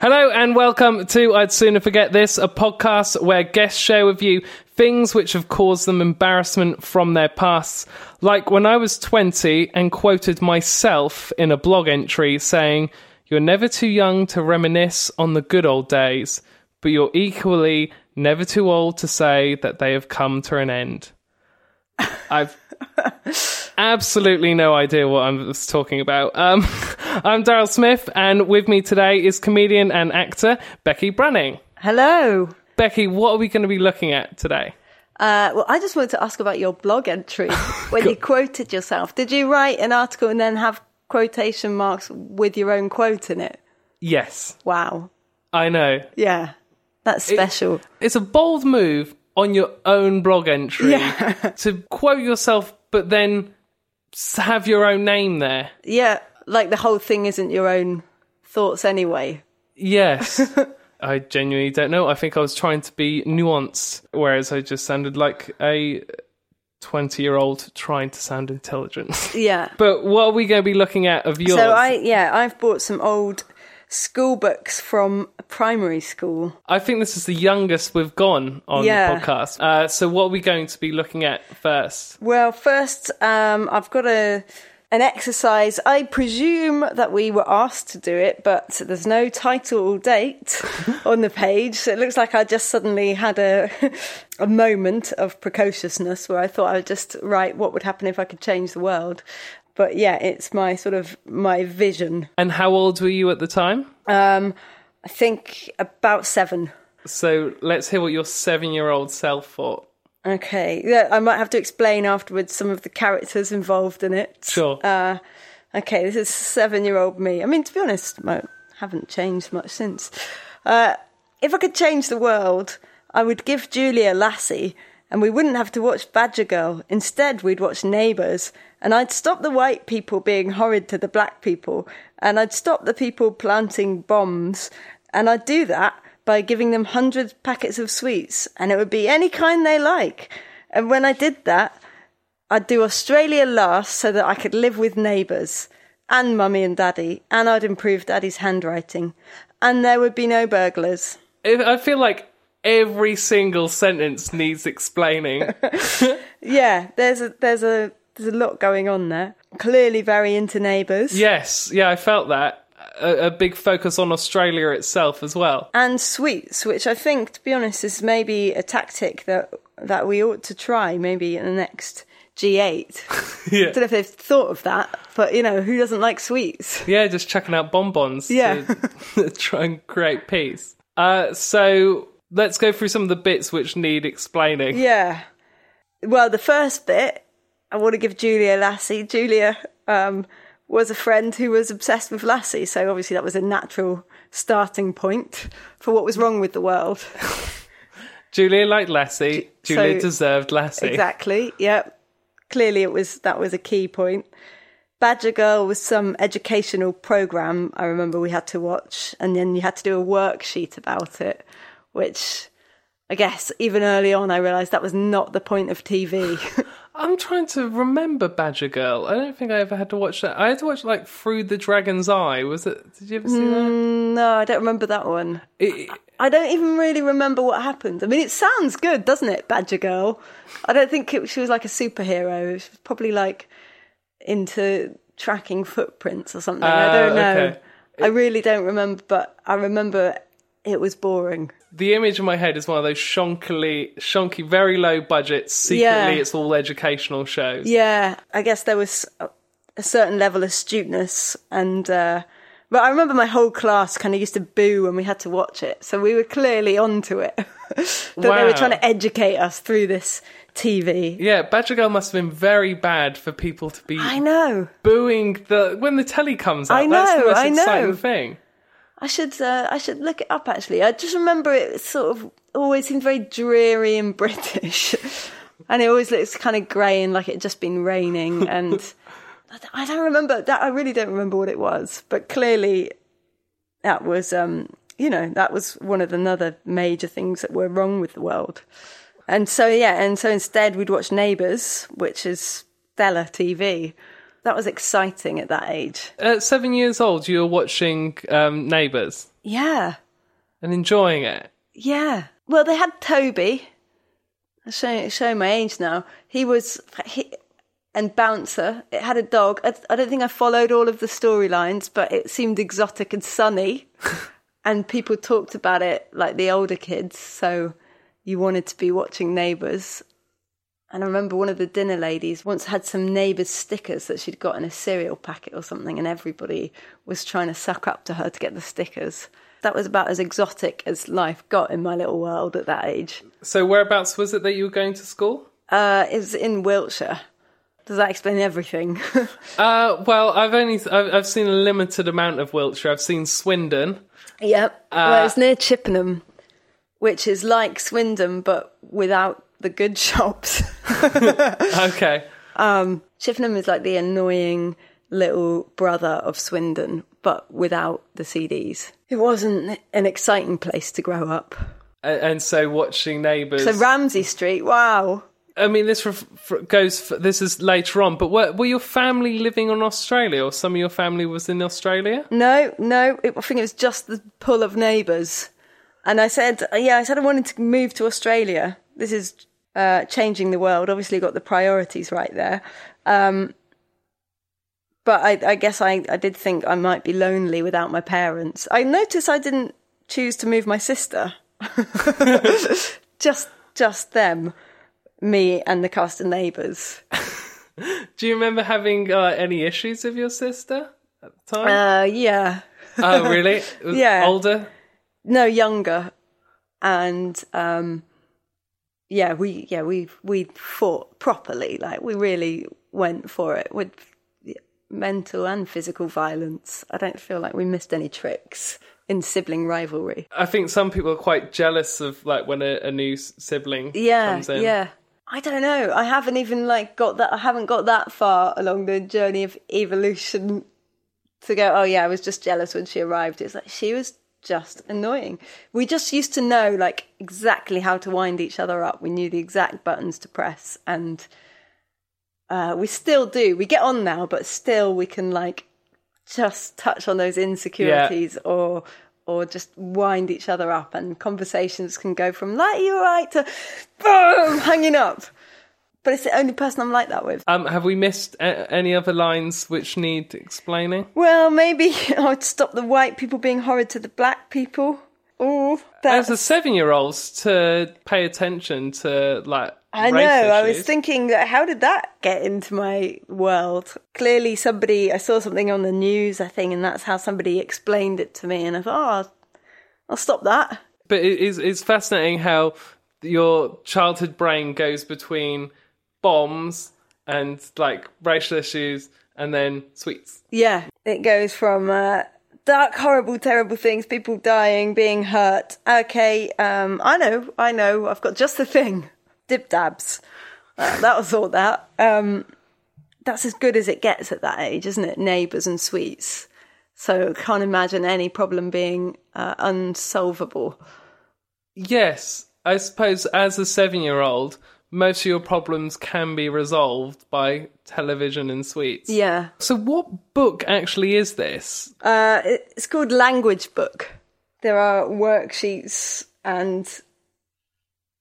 Hello and welcome to I'd Sooner Forget This, a podcast where guests share with you things which have caused them embarrassment from their pasts. Like when I was 20 and quoted myself in a blog entry saying, You're never too young to reminisce on the good old days, but you're equally never too old to say that they have come to an end. I've absolutely no idea what I was talking about. Um, I'm Daryl Smith, and with me today is comedian and actor Becky Brunning. Hello. Becky, what are we going to be looking at today? Uh, well, I just wanted to ask about your blog entry when you quoted yourself. Did you write an article and then have quotation marks with your own quote in it? Yes, Wow. I know. Yeah. That's special. It's a bold move on your own blog entry to quote yourself, but then have your own name there. yeah. Like the whole thing isn't your own thoughts anyway. Yes. I genuinely don't know. I think I was trying to be nuanced, whereas I just sounded like a 20 year old trying to sound intelligent. Yeah. but what are we going to be looking at of yours? So I, yeah, I've bought some old school books from primary school. I think this is the youngest we've gone on Yeah. the podcast. Uh, so what are we going to be looking at first? Well, first, um, I've got a an exercise. I presume that we were asked to do it, but there's no title or date on the page. So it looks like I just suddenly had a a moment of precociousness where I thought I would just write what would happen if I could change the world. But yeah, it's my sort of my vision. And how old were you at the time? Um, I think about seven. So let's hear what your seven year old self thought. Okay, yeah, I might have to explain afterwards some of the characters involved in it. Sure. Uh, okay, this is seven-year-old me. I mean, to be honest, I haven't changed much since. Uh, if I could change the world, I would give Julia Lassie, and we wouldn't have to watch Badger Girl. Instead, we'd watch Neighbours, and I'd stop the white people being horrid to the black people, and I'd stop the people planting bombs, and I'd do that by giving them hundred packets of sweets, and it would be any kind they like. And when I did that, I'd do Australia last so that I could live with neighbours and mummy and daddy, and I'd improve daddy's handwriting, and there would be no burglars. I feel like every single sentence needs explaining. Yeah, there's a there's a there's a lot going on there. Clearly, very into neighbours. yes, yeah, I felt that. A, a big focus on Australia itself as well. and sweets, which I think, to be honest, is maybe a tactic that that we ought to try maybe in the next G8. Yeah. I don't know if they've thought of that, but you know, who doesn't like sweets? Yeah, just checking out bonbons Yeah. to try and create peace. Uh, so let's go through some of the bits which need explaining. Yeah. Well, the first bit, I want to give Julia Lassie. Julia um, was a friend who was obsessed with Lassie, so obviously that was a natural starting point for what was wrong with the world. Julia liked Lassie. so- Julia deserved Lassie. Exactly. Yep. Clearly, it was that was a key point. Badger Girl was some educational program I remember we had to watch, and then you had to do a worksheet about it, which I guess even early on I realised that was not the point of TV. I'm trying to remember Badger Girl. I don't think I ever had to watch that. I had to watch like Through the Dragon's Eye. Was it? Did you ever see Mm, No, I don't remember that one. It, I don't even really remember what happened. I mean, it sounds good, doesn't it, Badger Girl? I don't think it, she was like a superhero. She was probably like into tracking footprints or something. I Ah, don't know. okay. I really don't remember, but I remember it was boring. The image in my head is one of those shonkily, shonky, very low budget. Secretly, Yeah. it's all educational shows. Yeah, I guess there was a, certain level of astuteness, and uh, but I remember my whole class kind of used to boo when we had to watch it. So we were clearly onto it. that they were trying to educate us through this TV. Yeah, Badger Girl must have been very bad for people to be I know. booing the when the telly comes out. I That's the know, most I know. exciting thing. I should uh, I should look it up actually. I just remember it sort of always seemed very dreary and British, and it always looks kind of grey and like it had just been raining. And I don't- I don't remember that. I really don't remember what it was, but clearly that was um, you know that was one of the other major things that were wrong with the world. And so yeah, and so instead we'd watch Neighbours, which is stellar TV. That was exciting at that age. At seven years old, you were watching um, Neighbours Yeah. and enjoying it. Yeah. Well, they had Toby. I'm showing, showing my age now. He was, he, and Bouncer. It had a dog. I, I don't think I followed all of the storylines, but it seemed exotic and sunny. and people talked about it like the older kids. So you wanted to be watching Neighbours. And I remember one of the dinner ladies once had some neighbours' stickers that she'd got in a cereal packet or something, and everybody was trying to suck up to her to get the stickers. That was about as exotic as life got in my little world at that age. So, whereabouts was it that you were going to school? Uh, it was in Wiltshire. Does that explain everything? Uh, well, I've only I've, I've seen a limited amount of Wiltshire. I've seen Swindon. yep. well, it's near Chippenham, which is like Swindon but without the good shops. Okay, um, Chippenham is like the annoying little brother of Swindon, but without the CDs. It wasn't an exciting place to grow up. A- and so watching Neighbours. So Ramsay Street, wow. I mean, this ref- goes. F- this is later on, but were, were your family living in Australia, or some of your family was in Australia? No, no, it, I think it was just the pull of neighbours. And I said, yeah, I said I wanted to move to Australia. This is uh, changing the world. Obviously, got the priorities right there. Um, but I, I guess I, I did think I might be lonely without my parents. I noticed I didn't choose to move my sister. just, just them, me and the cast of neighbours. Do you remember having uh, any issues with your sister at the time? Uh, yeah, oh, really? Yeah. Older? no younger and um yeah we yeah we we fought properly. Like we really went for it with mental and physical violence. I don't feel like we missed any tricks in sibling rivalry. I think some people are quite jealous of like when a, a new sibling yeah comes in. yeah. I don't know. I haven't even like got that i haven't got that far along the journey of evolution to go oh yeah i was just jealous when she arrived. It's like she was just annoying. We just used to know like exactly how to wind each other up. We knew the exact buttons to press and uh, we still do. We get on now but still we can like just touch on those insecurities or or just wind each other up and conversations can go from like you're right to boom hanging up but it's the only person i'm like that with Um, have we missed a- any other lines which need explaining? well maybe i would stop the white people being horrid to the black people oh As a seven-year-old, to pay attention to like I know. race I was thinking how did that get into my world? Clearly, somebody I saw something on the news, I think, and that's how somebody explained it to me, and I thought, oh, I'll, I'll stop that. But it is it's fascinating how your childhood brain goes between bombs and like racial issues and then sweets. Yeah, it goes from uh, dark, horrible, terrible things, people dying, being hurt. Okay, um, I know, I know. I've got just the thing. Dip Dabs. Uh, that was all that. Um, that's as good as it gets at that age, isn't it? Neighbours and sweets. So can't imagine any problem being uh, unsolvable. Yes, I suppose as a seven-year-old, most of your problems can be resolved by television and sweets. Yeah. So, what book actually is this? Uh, it's called Language Book. There are worksheets and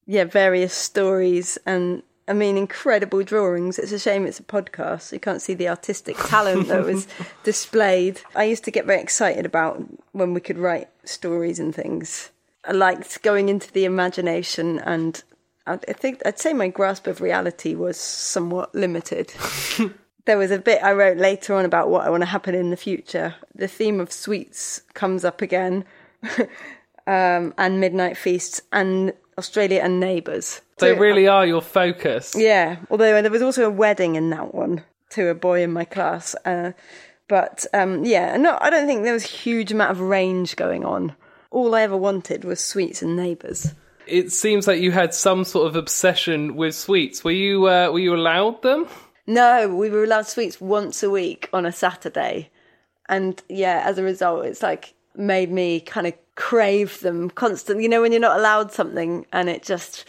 yeah, various stories and I mean incredible drawings. It's a shame it's a podcast. So you can't see the artistic talent that was displayed. I used to get very excited about when we could write stories and things. I liked going into the imagination and I think I'd say my grasp of reality was somewhat limited. there was a bit I wrote later on about what I want to happen in the future. The theme of sweets comes up again, um, and midnight feasts, and Australia and neighbours. They really are your focus. yeah. Although there was also a wedding in that one to a boy in my class. Uh, but um, yeah, no, I don't think there was a huge amount of range going on. All I ever wanted was sweets and neighbours. It seems like you had some sort of obsession with sweets. Were you uh, were you allowed them? No, we were allowed sweets once a week on a Saturday. And yeah, as a result, it's like made me kind of crave them constantly. You know, when you're not allowed something and it just,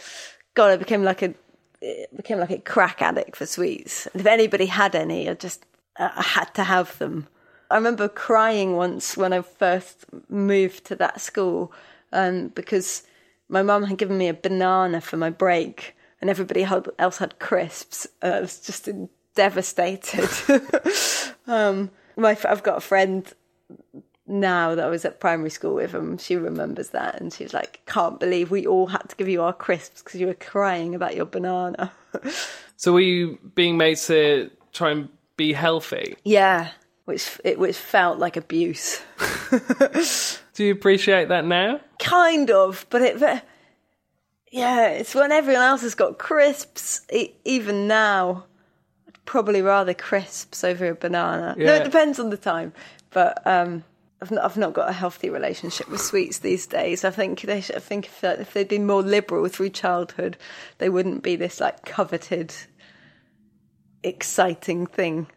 God, I became like a, it became like a crack addict for sweets. And if anybody had any, I just, I had to have them. I remember crying once when I first moved to that school um, because my mum had given me a banana for my break and everybody else had crisps. And I was just devastated. um, my, I've got a friend now that I was at primary school with him. She remembers that and she's like, can't believe we all had to give you our crisps because you were crying about your banana. So were you being made to try and be healthy? yeah. Which, it, which felt like abuse. Do you appreciate that now? Kind of, but it. But yeah, it's when everyone else has got crisps. E- even now, I'd probably rather crisps over a banana. No, it depends on the time, but um, I've not, I've not got a healthy relationship with sweets these days. I think they should, I think if, if they'd been more liberal through childhood, they wouldn't be this like coveted, exciting thing.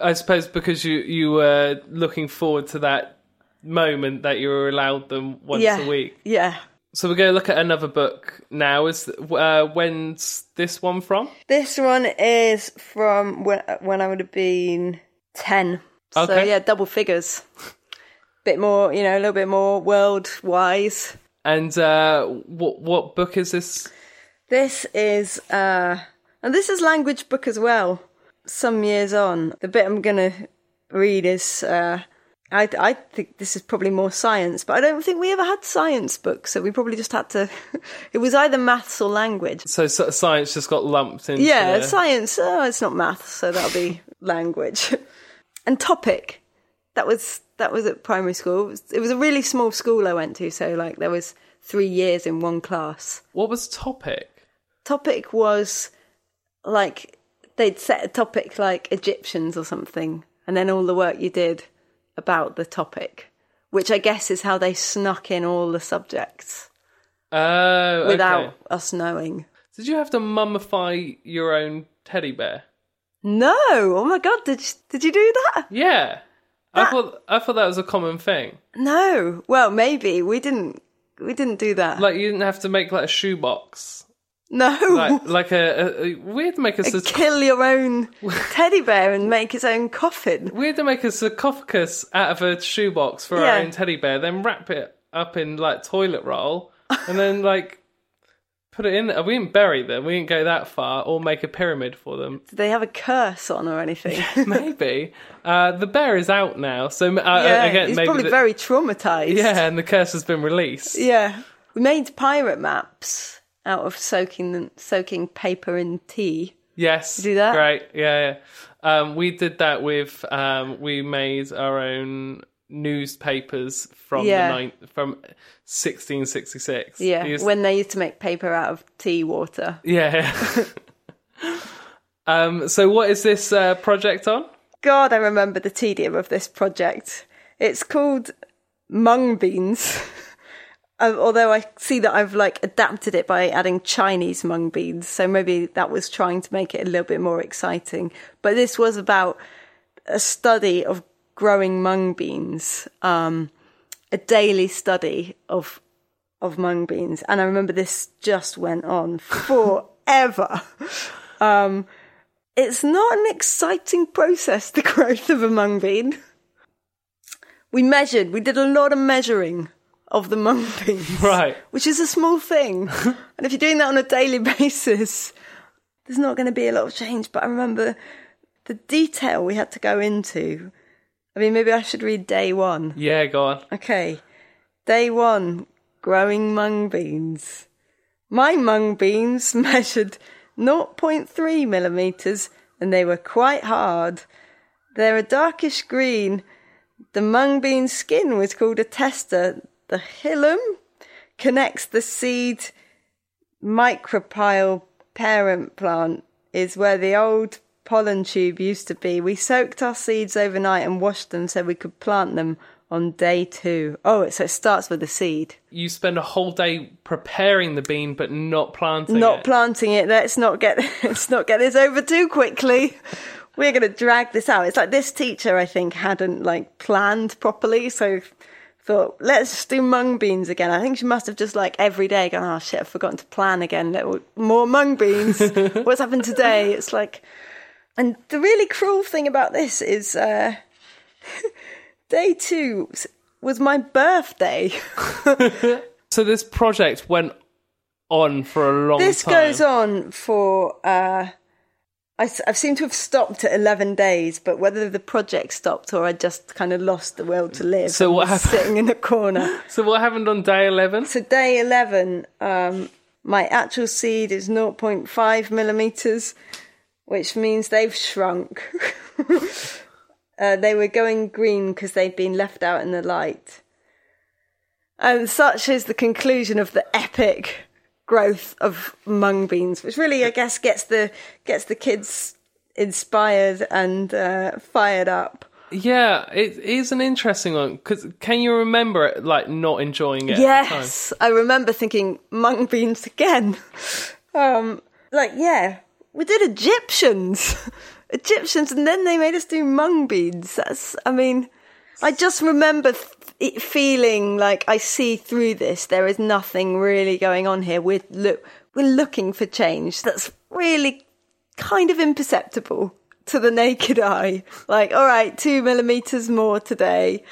I suppose because you you were looking forward to that moment that you were allowed them once yeah, a week. yeah. So we're going to look at another book now. Is uh, when's this one from? This one is from when, when I would have been 10. So, Okay. yeah, double figures. Bit more, you know, a little bit more world wise. And uh, what what book is this? This is, uh, and this is language book as well. Some years on. The bit I'm going to read is, uh, I, I think this is probably more science, but I don't think we ever had science books, so we probably just had to. it was either maths or language. So, so science just got lumped in. Yeah, the- science. Oh, it's not maths, so that'll be language. And topic. That was that was at primary school. It was, it was a really small school I went to, so like there was three years in one class. What was topic? Topic was like they'd set a topic like Egyptians or something, and then all the work you did about the topic, which I guess is how they snuck in all the subjects Oh, without okay. us knowing. Did you have to mummify your own teddy bear? No, oh my god, did you, did you do that? Yeah, I thought I thought that was a common thing. No. Well, maybe we didn't. We didn't do that. Like you didn't have to make like a shoebox, no. like like a, a, a we had make a, sarc- Kill your own teddy bear and make its own coffin. Weird to make a sarcophagus out of a shoebox for Yeah. our own teddy bear, then wrap it up in like toilet roll, and then like put it in. There. We didn't bury them. We didn't go that far, or make a pyramid for them. Did they have a curse on or anything? Maybe uh, the bear is out now, so uh, yeah, again, he's maybe probably the- very traumatized. yeah, and the curse has been released. yeah. We made pirate maps out of soaking soaking paper in tea. Yes, do that? Great, yeah, yeah. Um, we did that with. Um, we made our own newspapers from Yeah. the nine, from 1666. Yeah, used- when they used to make paper out of tea water. yeah. um, so, what is this uh, project on? God, I remember the tedium of this project. It's called Mung Beans. Um, Although I see that I've like adapted it by adding Chinese mung beans, so maybe that was trying to make it a little bit more exciting. But this was about a study of growing mung beans, um, a daily study of of mung beans, and I remember this just went on forever. Um, it's not an exciting process, the growth of a mung bean. We measured, we did a lot of measuring of the mung beans. Right. Which is a small thing. and if you're doing that on a daily basis, there's not going to be a lot of change. But I remember the detail we had to go into. I mean, maybe I should read day one. Yeah, go on. Okay. Day one, growing mung beans. My mung beans measured 0.3 millimetres and they were quite hard. They're a darkish green. The mung bean skin was called a testa. The hilum connects the seed micropyle parent plant is where the old pollen tube used to be. We soaked our seeds overnight and washed them so we could plant them on day two. Oh, so it starts with the seed. You spend a whole day preparing the bean, but not planting it. Not it. planting it. Let's not get let's not get this over too quickly. We're going to drag this out. It's like this teacher, I think, hadn't like planned properly, so thought let's do mung beans again. I think she must have just like every day gone, oh shit, I've forgotten to plan again. More mung beans. What's happened today? It's like, and the really cruel thing about this is. uh day two was my birthday. so this project went on for a long this time. goes on for. Uh, I, have seemed to have stopped at 11 days, but whether the project stopped or I just kind of lost the will to live. So what happened? Sitting in a corner. So what happened on day 11? So day 11, um, my actual seed is 0.5 millimeters, which means they've shrunk. Uh, they were going green because they'd been left out in the light. And such is the conclusion of the epic growth of mung beans, which really, I guess, gets the gets the kids inspired and uh, fired up. Yeah, it is an interesting one because can you remember it like not enjoying it? Yes, I remember thinking mung beans again. um, like yeah, we did Egyptians. Egyptians, and then they made us do mung beans. That's, I mean, I just remember it feeling like I see through this. There is nothing really going on here. We're look, we're looking for change. That's really kind of imperceptible to the naked eye. Like, all right, two millimeters more today.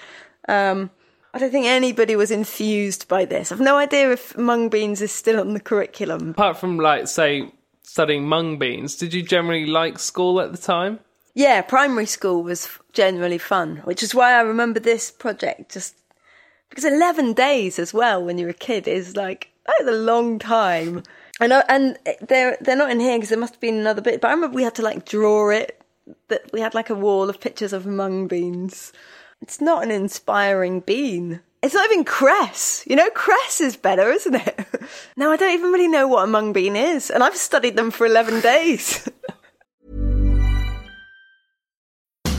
Um, I don't think anybody was infused by this. I've no idea if mung beans is still on the curriculum. Apart from, like, say, studying mung beans. Did you generally like school at the time? Yeah, primary school was generally fun, which is why I remember this project just because 11 days as well when you're a kid is like that's a long time. And and they're they're not in here because there must have been another bit. But I remember we had to like draw it. That we had like a wall of pictures of mung beans. It's not an inspiring bean. It's not even cress. You know, cress is better, isn't it? now, I don't even really know what a mung bean is, and I've studied them for 11 days.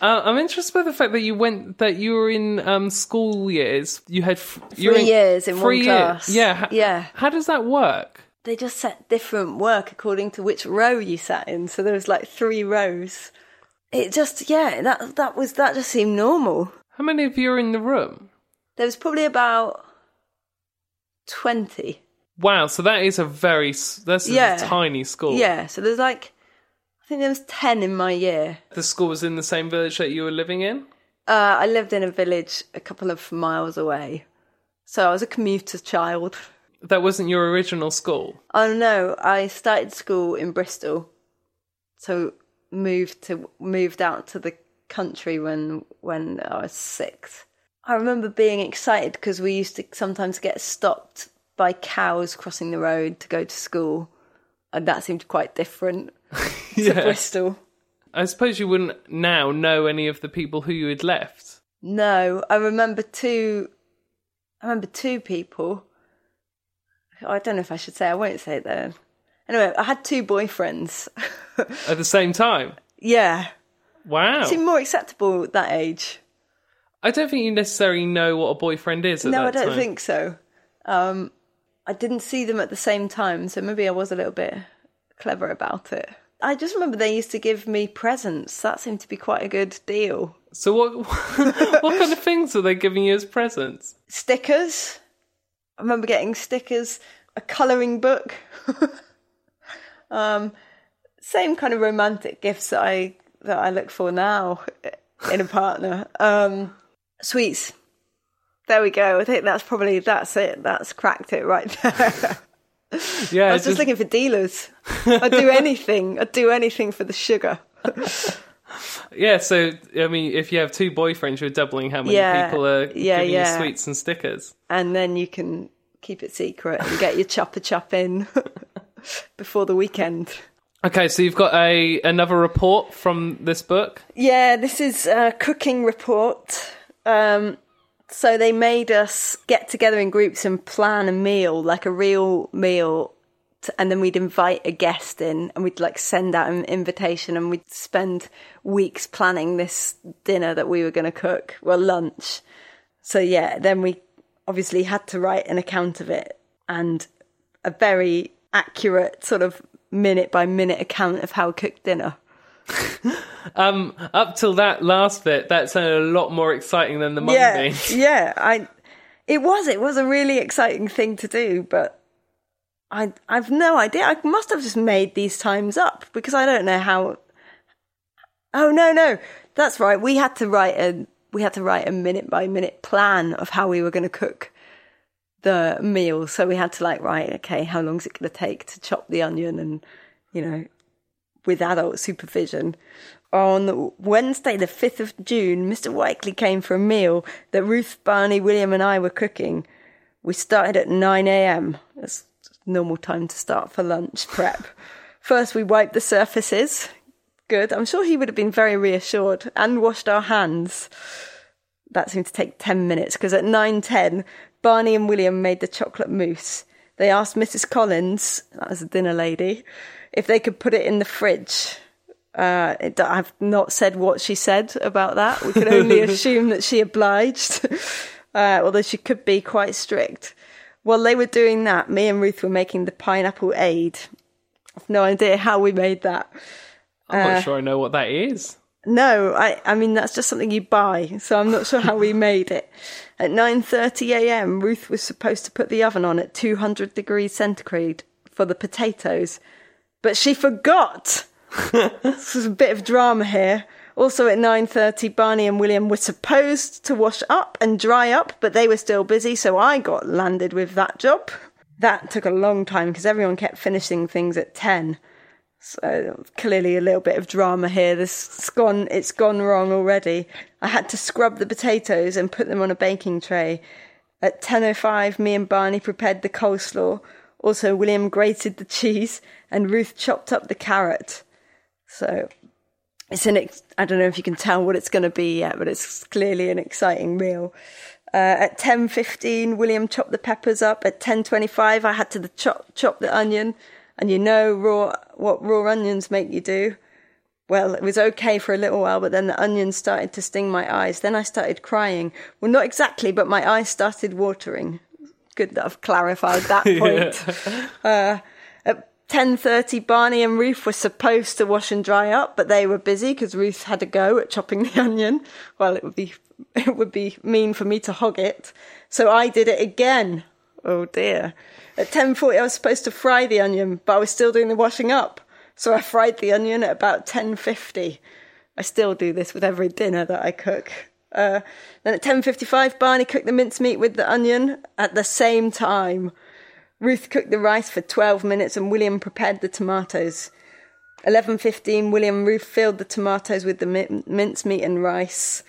Uh, I'm interested by the fact that you went that you were in um, school years. You had f- Three years in one years. class. Yeah, Yeah. How does that work? They just set different work according to which row you sat in. So there was like three rows. It just yeah, that that was that just seemed normal. How many of you are in the room? There was probably about twenty. Wow, so that is a very that's a tiny school. Yeah, so there's like think there was ten in my year. The school was in the same village that you were living in. Uh, I lived in a village a couple of miles away, so I was a commuter child. That wasn't your original school. Oh no, I started school in Bristol, so moved to moved out to the country when when I was six. I remember being excited because we used to sometimes get stopped by cows crossing the road to go to school, and that seemed quite different to Bristol. I suppose you wouldn't now know any of the people who you had left. No, I remember two. I remember two people. I don't know if I should say. I won't say it then. Anyway, I had two boyfriends. At the same time. yeah, Wow. It seemed more acceptable at that age. I don't think you necessarily know what a boyfriend is at no, I don't time. think so. Um, I didn't see them at the same time, so maybe I was a little bit clever about it. I just remember they used to give me presents. That seemed to be quite a good deal. So what what kind of things were they giving you as presents? Stickers. I remember getting stickers, a colouring book. um, same kind of romantic gifts that I that I look for now in a partner. Um, sweets. There we go. I think that's probably that's it. That's cracked it right there. Yeah, I was just looking for dealers. I'd do anything. I'd do anything for the sugar. yeah. So I mean, if you have two boyfriends, you're doubling how many Yeah, people are yeah, giving yeah. you sweets and stickers. And then you can keep it secret and get your chopper chop in before the weekend. Okay, so you've got a another report from this book. Yeah, this is a cooking report. Um, so they made us get together in groups and plan a meal, like a real meal, and then we'd invite a guest in, and we'd like send out an invitation, and we'd spend weeks planning this dinner that we were going to cook, well, lunch. So yeah, then we obviously had to write an account of it and a very accurate sort of minute by minute account of how we cooked dinner. Um, up till that last bit, that sounded a lot more exciting than the mundane. Yeah, yeah. I, it was. It was a really exciting thing to do, but I, I've no idea. I must have just made these times up because I don't know how. Oh no, no, that's right. We had to write a, we had to write a minute by minute plan of how we were going to cook the meal. So we had to like write, okay, how long is it going to take to chop the onion, and you know, with adult supervision. On Wednesday, the 5th of June, Mr. Whiteley came for a meal that Ruth, Barney, William, and I were cooking. We started at 9 a.m. That's normal time to start for lunch prep. First, we wiped the surfaces. Good. I'm sure he would have been very reassured and washed our hands. That seemed to take 10 minutes because at 9.10, Barney and William made the chocolate mousse. They asked Mrs. Collins, that was the dinner lady, if they could put it in the fridge. Uh, it, I've not said what she said about that. We can only assume that she obliged, uh, although she could be quite strict. While they were doing that, me and Ruth were making the pineapple aid. I've no idea how we made that. I'm Uh, not sure I know what that is. No, I, I mean that's just something you buy, so I'm not sure how we made it. At 9:30 a.m., Ruth was supposed to put the oven on at 200 degrees centigrade for the potatoes, but she forgot. this is a bit of drama here. Also at 9:30, Barney and William were supposed to wash up and dry up, but they were still busy, so I got landed with that job. That took a long time because everyone kept finishing things at 10. So clearly a little bit of drama here. This it's gone it's gone wrong already. I had to scrub the potatoes and put them on a baking tray. At 10:05 me and Barney prepared the coleslaw. Also William grated the cheese and Ruth chopped up the carrot. So it's an ex- I don't know if you can tell what it's going to be yet, but it's clearly an exciting meal. Uh, at 10.15, William chopped the peppers up. At 10.25, I had to the chop, chop the onion. And you know raw, what raw onions make you do. well, it was okay for a little while, but then the onions started to sting my eyes. Then I started crying. Well, not exactly, but my eyes started watering. Good that I've clarified that point. uh, at 10.30, Barney and Ruth were supposed to wash and dry up, but they were busy because Ruth had a go at chopping the onion. Well, it would be, it would be mean for me to hog it. So I did it again. Oh dear. At 10.40, I was supposed to fry the onion, but I was still doing the washing up. So I fried the onion at about 10.50. I still do this with every dinner that I cook. Uh, then at 10.55, Barney cooked the mincemeat with the onion at the same time. Ruth cooked the rice for 12 minutes and William prepared the tomatoes. 11.15, William Ruth filled the tomatoes with the min- mincemeat and rice.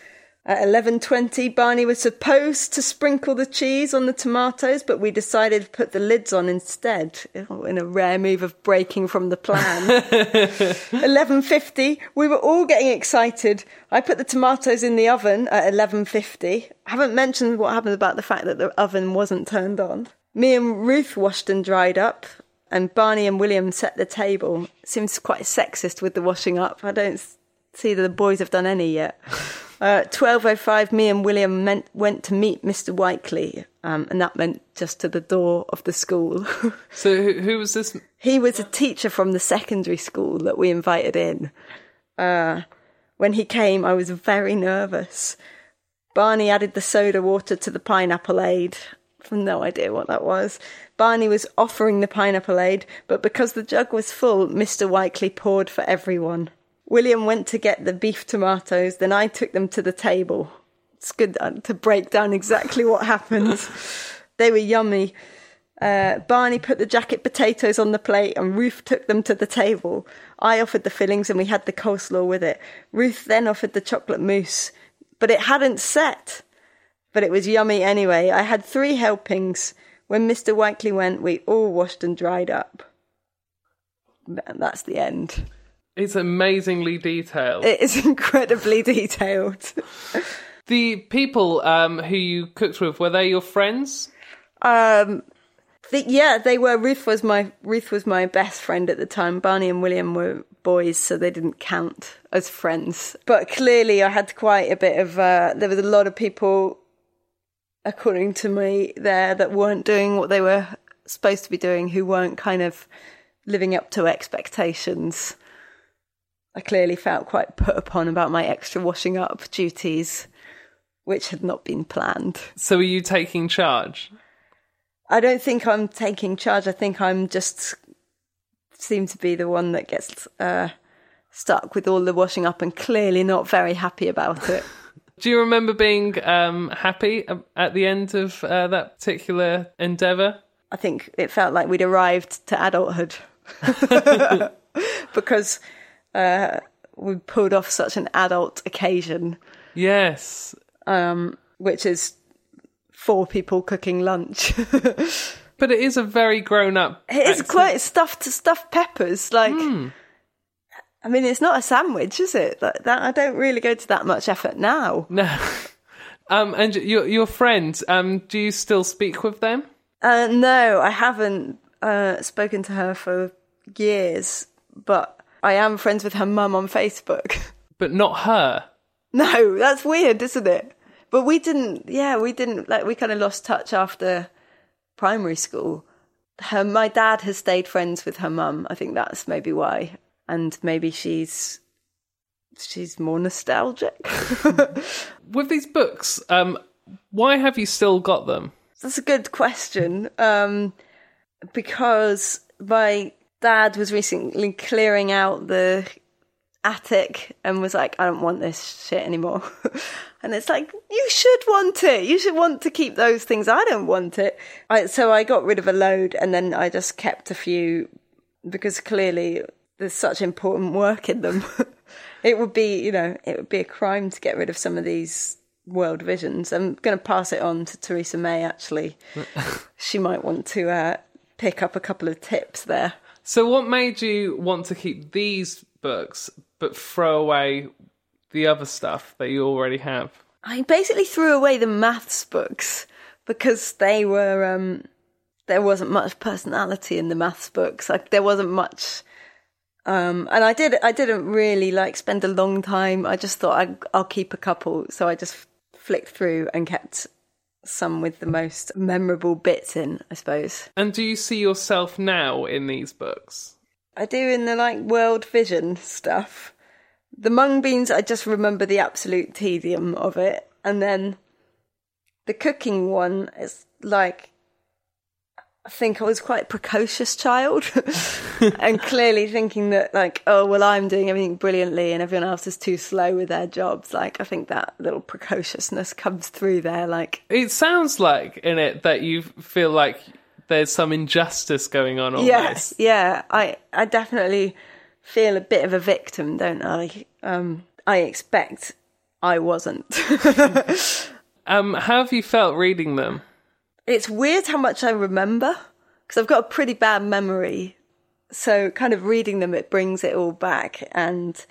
At 11.20, Barney was supposed to sprinkle the cheese on the tomatoes, but we decided to put the lids on instead, oh, in a rare move of breaking from the plan. 11.50, we were all getting excited. I put the tomatoes in the oven at 11.50. I haven't mentioned what happened about the fact that the oven wasn't turned on. Me and Ruth washed and dried up, and Barney and William set the table. Seems quite sexist with the washing up. I don't see that the boys have done any yet. Uh, 12.05, me and William meant, went to meet Mr. Whiteley, um, and that meant just to the door of the school. So who, who was this? he was a teacher from the secondary school that we invited in. Uh, when he came, I was very nervous. Barney added the soda water to the pineapple aid. No idea what that was. Barney was offering the pineapple aid, but because the jug was full, Mr. Whiteley poured for everyone. William went to get the beef tomatoes, then I took them to the table. It's good uh, to break down exactly what happened. they were yummy. Uh, Barney put the jacket potatoes on the plate and Ruth took them to the table. I offered the fillings and we had the coleslaw with it. Ruth then offered the chocolate mousse, but it hadn't set. But it was yummy anyway. I had three helpings. When Mr. Whiteley went, we all washed and dried up. And that's the end. It's amazingly detailed. It is incredibly detailed. the people um, who you cooked with were they your friends? Um, the, yeah, they were. Ruth was my Ruth was my best friend at the time. Barney and William were boys, so they didn't count as friends. But clearly, I had quite a bit of. Uh, there was a lot of people, according to me, there that weren't doing what they were supposed to be doing, who weren't kind of living up to expectations. I clearly felt quite put upon about my extra washing up duties, which had not been planned. So are you taking charge? I don't think I'm taking charge. I think I'm just seem to be the one that gets uh, stuck with all the washing up and clearly not very happy about it. Do you remember being um, happy at the end of uh, that particular endeavour? I think it felt like we'd arrived to adulthood because uh, we pulled off such an adult occasion, Yes. um, which is four people cooking lunch. But it is a very grown up. It's quite stuffed stuffed peppers. Like, I mean, it's not a sandwich, is it? Like that. I don't really go to that much effort now. No. Um, and your your friend, um, do you still speak with them? Uh, no, I haven't uh, spoken to her for years, but I am friends with her mum on Facebook. But not her. no, that's weird, isn't it? But we didn't. Yeah, we didn't. Like, we kind of lost touch after primary school. Her, my dad has stayed friends with her mum. I think that's maybe why, and maybe she's she's more nostalgic. With these books, um, why have you still got them? That's a good question. Um, because my dad was recently clearing out the attic and was like, I don't want this shit anymore. and it's like, you should want it. You should want to keep those things. I don't want it. I, so I got rid of a load and then I just kept a few because clearly there's such important work in them. it would be, you know, it would be a crime to get rid of some of these world visions. I'm going to pass it on to Theresa May, actually. she might want to uh, pick up a couple of tips there. So, what made you want to keep these books but throw away the other stuff that you already have? I basically threw away the maths books because they were um, there wasn't much personality in the maths books. Like there wasn't much Um, and I did. I didn't really like spend a long time. I just thought I, I'll keep a couple, so I just flicked through and kept some with the most memorable bits in. I suppose And do you see yourself now in these books? I do in the like world vision stuff. The mung beans, I just remember the absolute tedium of it, and then the cooking one is like. I think I was quite a precocious child, and clearly thinking that like, oh well, I'm doing everything brilliantly, and everyone else is too slow with their jobs. Like, I think that little precociousness comes through there. Like, It sounds like in it that you feel like there's some injustice going on almost. Yes, yeah. I I definitely feel a bit of a victim, don't I? Um, I expect I wasn't. Um, how have you felt reading them? It's weird how much I remember because I've got a pretty bad memory. So, kind of reading them, it brings it all back, and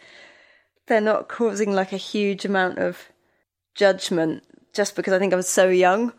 they're not causing like a huge amount of judgment just because I think I was so young.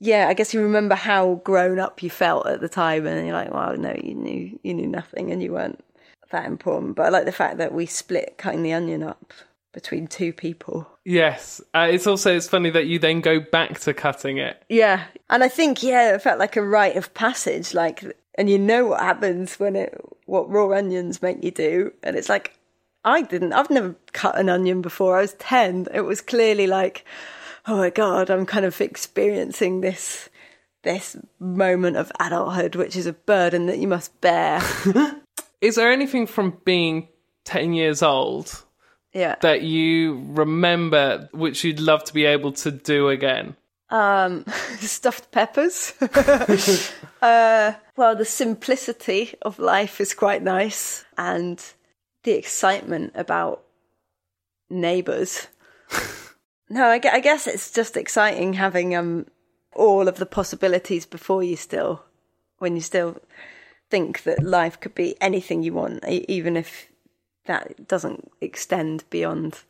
Yeah, I guess you remember how grown up you felt at the time, and you're like, "Well, no, you knew you knew nothing, and you weren't that important." But I like the fact that we split cutting the onion up between two people. Yes, uh, it's also it's funny that you then go back to cutting it. Yeah, and I think yeah, it felt like a rite of passage. Like, and you know what happens when it what raw onions make you do, and it's like I didn't. I've never cut an onion before. I was ten. It was clearly like, oh my god, I'm kind of experiencing this this moment of adulthood, which is a burden that you must bear. Is there anything from being 10 years old yeah. that you remember which you'd love to be able to do again? Um, stuffed peppers. uh, well, the simplicity of life is quite nice, and the excitement about neighbours. no, I, I guess it's just exciting having um all of the possibilities before you still, when you still think that life could be anything you want, even if that doesn't extend beyond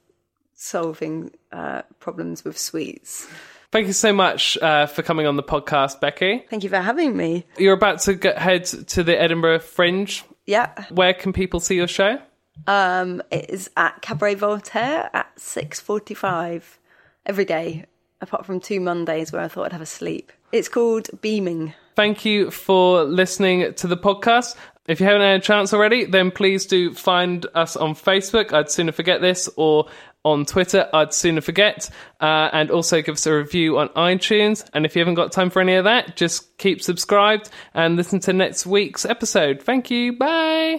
solving uh, problems with sweets. Thank you so much uh, for coming on the podcast, Becky. Thank you for having me. You're about to get, head to the Edinburgh Fringe. Yeah. Where can people see your show? Um, it is at Cabaret Voltaire at six forty-five every day, apart from two Mondays where I thought I'd have a sleep. It's called Beaming. Thank you for listening to the podcast. If you haven't had a chance already, then please do find us on Facebook. I'd sooner forget this, or on Twitter. I'd sooner forget, uh, and also give us a review on iTunes. And if you haven't got time for any of that, just keep subscribed and listen to next week's episode. Thank you. Bye.